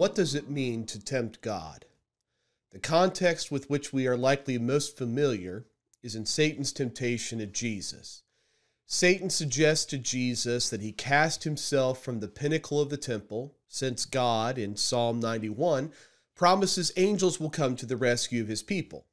What does it mean to tempt God? The context with which we are likely most familiar is in Satan's temptation of Jesus. Satan suggests to Jesus that he cast himself from the pinnacle of the temple, since God, in Psalm 91, promises angels will come to the rescue of his people.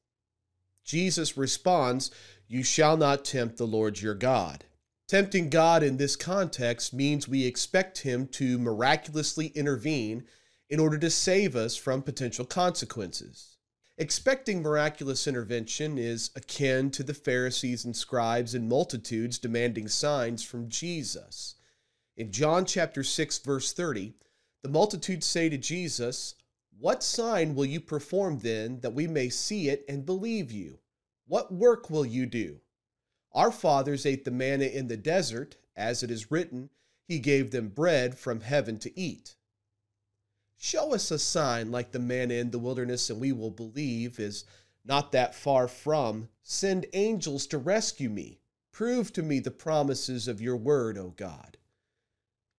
Jesus responds, You shall not tempt the Lord your God. Tempting God in this context means we expect him to miraculously intervene in order to save us from potential consequences. Expecting miraculous intervention is akin to the Pharisees and scribes and multitudes demanding signs from Jesus. In John chapter 6 verse 30, the multitudes say to Jesus, "What sign will you perform then that we may see it and believe you? What work will you do? Our fathers ate the manna in the desert, as it is written, he gave them bread from heaven to eat." Show us a sign like the manna in the wilderness, and we will believe, is not that far from. Send angels to rescue me. Prove to me the promises of your word, O God.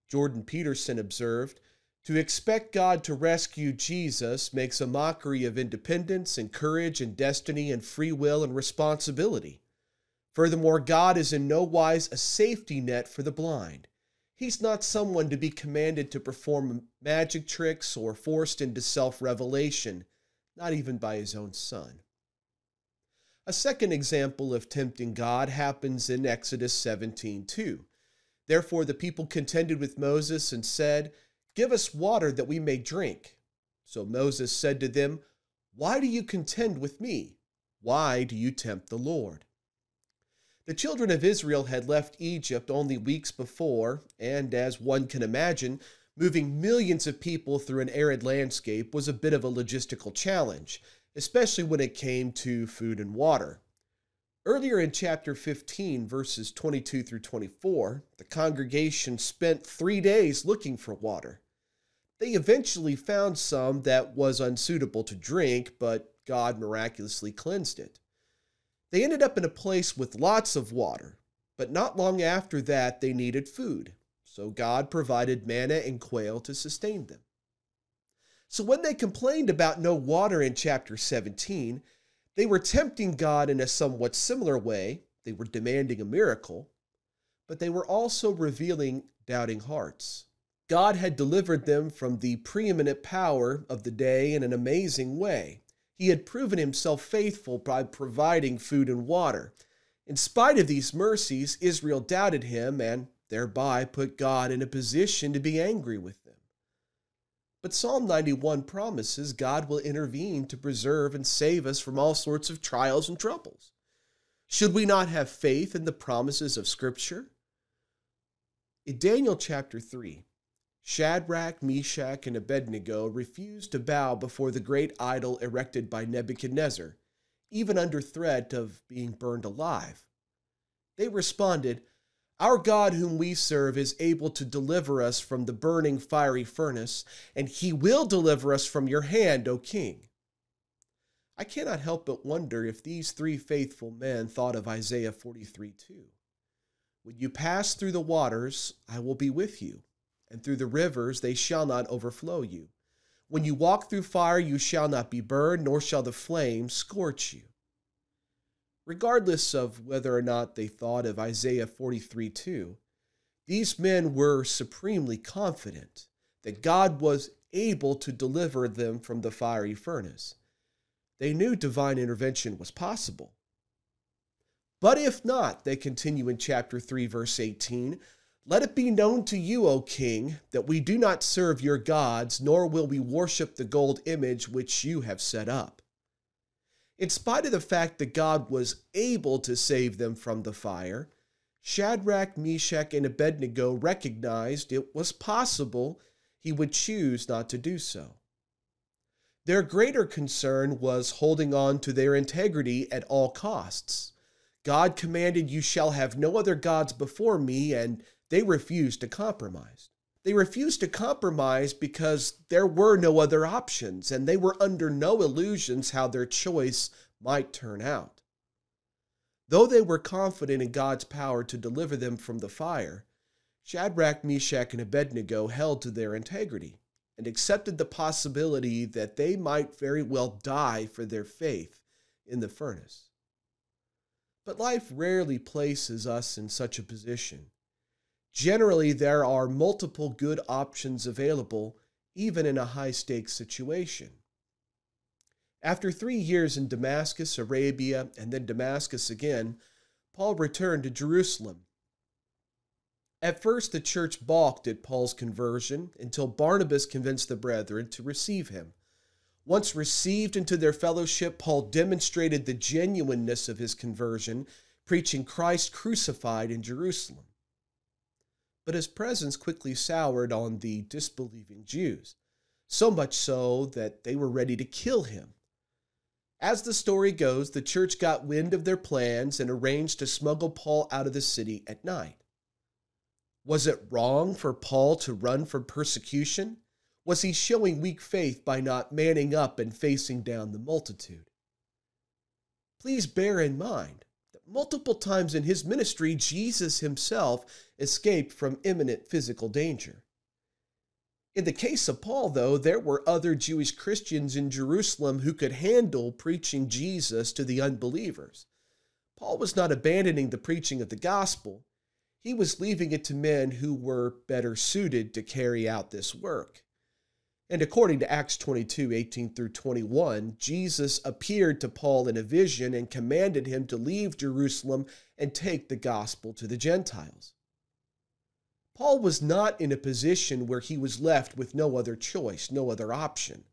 Jordan Peterson observed To expect God to rescue Jesus makes a mockery of independence and courage and destiny and free will and responsibility. Furthermore, God is in no wise a safety net for the blind. He's not someone to be commanded to perform magic tricks or forced into self revelation, not even by his own son. A second example of tempting God happens in Exodus 17 2. Therefore, the people contended with Moses and said, Give us water that we may drink. So Moses said to them, Why do you contend with me? Why do you tempt the Lord? The children of Israel had left Egypt only weeks before, and as one can imagine, moving millions of people through an arid landscape was a bit of a logistical challenge, especially when it came to food and water. Earlier in chapter 15, verses 22 through 24, the congregation spent three days looking for water. They eventually found some that was unsuitable to drink, but God miraculously cleansed it. They ended up in a place with lots of water, but not long after that they needed food, so God provided manna and quail to sustain them. So when they complained about no water in chapter 17, they were tempting God in a somewhat similar way. They were demanding a miracle, but they were also revealing doubting hearts. God had delivered them from the preeminent power of the day in an amazing way. He had proven himself faithful by providing food and water. In spite of these mercies, Israel doubted him and thereby put God in a position to be angry with them. But Psalm 91 promises God will intervene to preserve and save us from all sorts of trials and troubles. Should we not have faith in the promises of Scripture? In Daniel chapter 3, Shadrach, Meshach, and Abednego refused to bow before the great idol erected by Nebuchadnezzar, even under threat of being burned alive. They responded, Our God, whom we serve, is able to deliver us from the burning fiery furnace, and he will deliver us from your hand, O king. I cannot help but wonder if these three faithful men thought of Isaiah 43 2. When you pass through the waters, I will be with you and through the rivers they shall not overflow you. When you walk through fire, you shall not be burned, nor shall the flame scorch you. Regardless of whether or not they thought of Isaiah 43 2, these men were supremely confident that God was able to deliver them from the fiery furnace. They knew divine intervention was possible. But if not, they continue in chapter 3, verse 18, let it be known to you, O king, that we do not serve your gods, nor will we worship the gold image which you have set up. In spite of the fact that God was able to save them from the fire, Shadrach, Meshach, and Abednego recognized it was possible he would choose not to do so. Their greater concern was holding on to their integrity at all costs. God commanded, You shall have no other gods before me, and they refused to compromise. They refused to compromise because there were no other options, and they were under no illusions how their choice might turn out. Though they were confident in God's power to deliver them from the fire, Shadrach, Meshach, and Abednego held to their integrity and accepted the possibility that they might very well die for their faith in the furnace. But life rarely places us in such a position. Generally, there are multiple good options available, even in a high stakes situation. After three years in Damascus, Arabia, and then Damascus again, Paul returned to Jerusalem. At first, the church balked at Paul's conversion until Barnabas convinced the brethren to receive him. Once received into their fellowship, Paul demonstrated the genuineness of his conversion, preaching Christ crucified in Jerusalem but his presence quickly soured on the disbelieving Jews, so much so that they were ready to kill him. As the story goes, the church got wind of their plans and arranged to smuggle Paul out of the city at night. Was it wrong for Paul to run from persecution? Was he showing weak faith by not manning up and facing down the multitude? Please bear in mind Multiple times in his ministry, Jesus himself escaped from imminent physical danger. In the case of Paul, though, there were other Jewish Christians in Jerusalem who could handle preaching Jesus to the unbelievers. Paul was not abandoning the preaching of the gospel, he was leaving it to men who were better suited to carry out this work. And according to Acts 22 18 through 21, Jesus appeared to Paul in a vision and commanded him to leave Jerusalem and take the gospel to the Gentiles. Paul was not in a position where he was left with no other choice, no other option.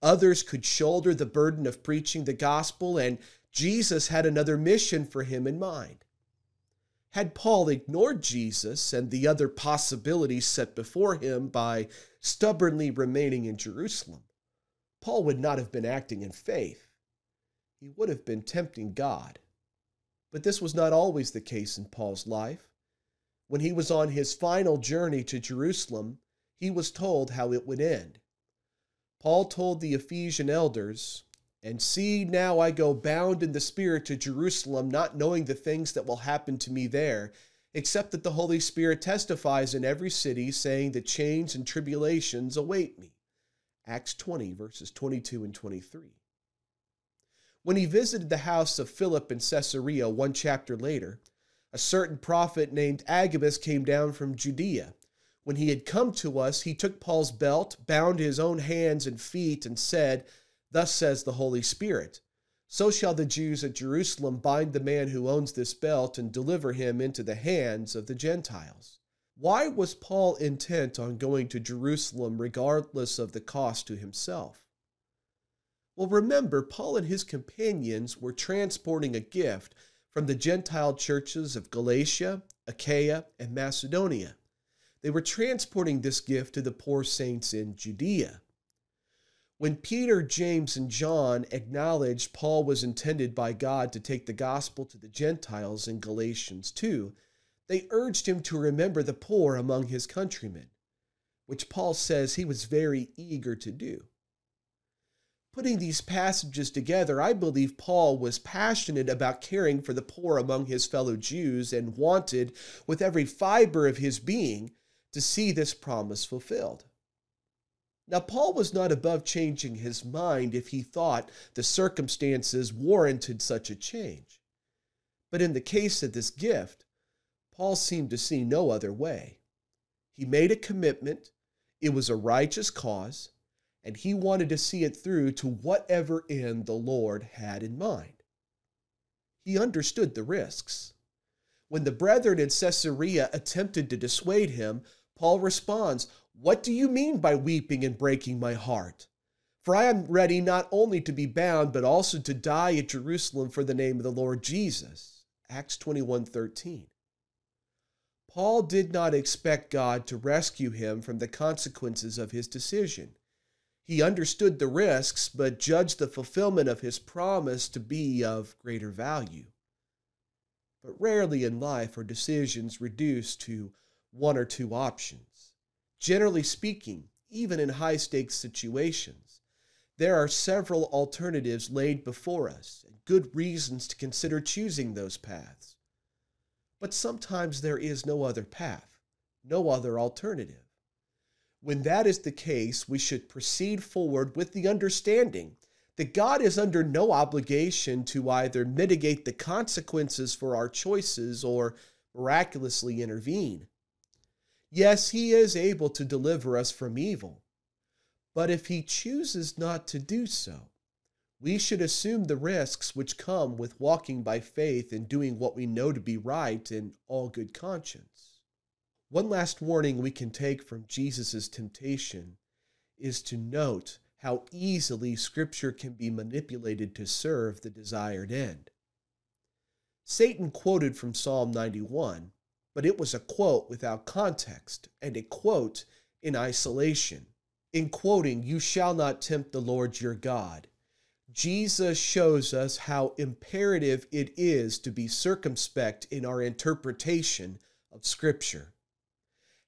Others could shoulder the burden of preaching the gospel, and Jesus had another mission for him in mind. Had Paul ignored Jesus and the other possibilities set before him by stubbornly remaining in Jerusalem, Paul would not have been acting in faith. He would have been tempting God. But this was not always the case in Paul's life. When he was on his final journey to Jerusalem, he was told how it would end. Paul told the Ephesian elders, And see, now I go bound in the Spirit to Jerusalem, not knowing the things that will happen to me there except that the Holy Spirit testifies in every city, saying that chains and tribulations await me. Acts 20, verses 22 and 23. When he visited the house of Philip in Caesarea one chapter later, a certain prophet named Agabus came down from Judea. When he had come to us, he took Paul's belt, bound his own hands and feet, and said, Thus says the Holy Spirit so shall the Jews at Jerusalem bind the man who owns this belt and deliver him into the hands of the Gentiles. Why was Paul intent on going to Jerusalem regardless of the cost to himself? Well, remember, Paul and his companions were transporting a gift from the Gentile churches of Galatia, Achaia, and Macedonia. They were transporting this gift to the poor saints in Judea. When Peter, James, and John acknowledged Paul was intended by God to take the gospel to the Gentiles in Galatians 2, they urged him to remember the poor among his countrymen, which Paul says he was very eager to do. Putting these passages together, I believe Paul was passionate about caring for the poor among his fellow Jews and wanted, with every fiber of his being, to see this promise fulfilled. Now, Paul was not above changing his mind if he thought the circumstances warranted such a change. But in the case of this gift, Paul seemed to see no other way. He made a commitment, it was a righteous cause, and he wanted to see it through to whatever end the Lord had in mind. He understood the risks. When the brethren in Caesarea attempted to dissuade him, Paul responds, what do you mean by weeping and breaking my heart? For I am ready not only to be bound, but also to die at Jerusalem for the name of the Lord Jesus. Acts 21 13. Paul did not expect God to rescue him from the consequences of his decision. He understood the risks, but judged the fulfillment of his promise to be of greater value. But rarely in life are decisions reduced to one or two options. Generally speaking, even in high stakes situations, there are several alternatives laid before us and good reasons to consider choosing those paths. But sometimes there is no other path, no other alternative. When that is the case, we should proceed forward with the understanding that God is under no obligation to either mitigate the consequences for our choices or miraculously intervene. Yes, He is able to deliver us from evil, but if He chooses not to do so, we should assume the risks which come with walking by faith and doing what we know to be right in all good conscience. One last warning we can take from Jesus' temptation is to note how easily Scripture can be manipulated to serve the desired end. Satan quoted from Psalm 91, but it was a quote without context and a quote in isolation. In quoting, You shall not tempt the Lord your God, Jesus shows us how imperative it is to be circumspect in our interpretation of Scripture.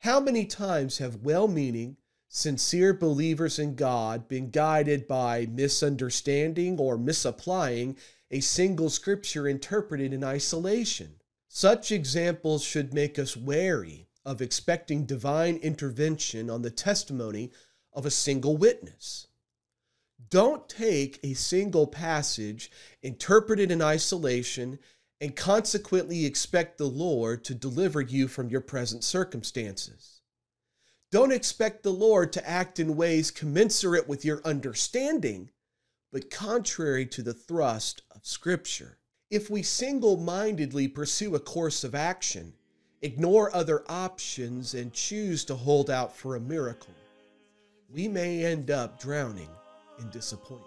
How many times have well meaning, sincere believers in God been guided by misunderstanding or misapplying a single scripture interpreted in isolation? Such examples should make us wary of expecting divine intervention on the testimony of a single witness. Don't take a single passage interpreted in isolation and consequently expect the Lord to deliver you from your present circumstances. Don't expect the Lord to act in ways commensurate with your understanding, but contrary to the thrust of Scripture. If we single mindedly pursue a course of action, ignore other options, and choose to hold out for a miracle, we may end up drowning in disappointment.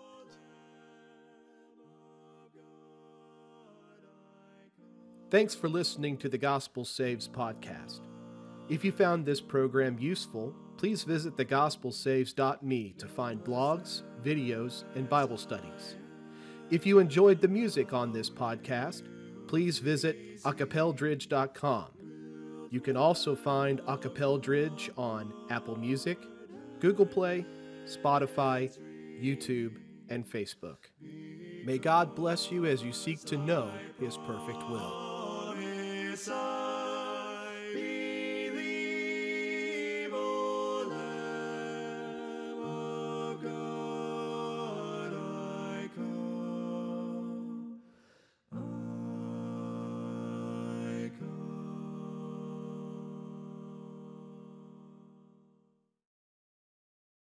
Thanks for listening to the Gospel Saves podcast. If you found this program useful, please visit thegospelsaves.me to find blogs, videos, and Bible studies. If you enjoyed the music on this podcast, please visit acapeldridge.com. You can also find Acapeldridge on Apple Music, Google Play, Spotify, YouTube, and Facebook. May God bless you as you seek to know His perfect will.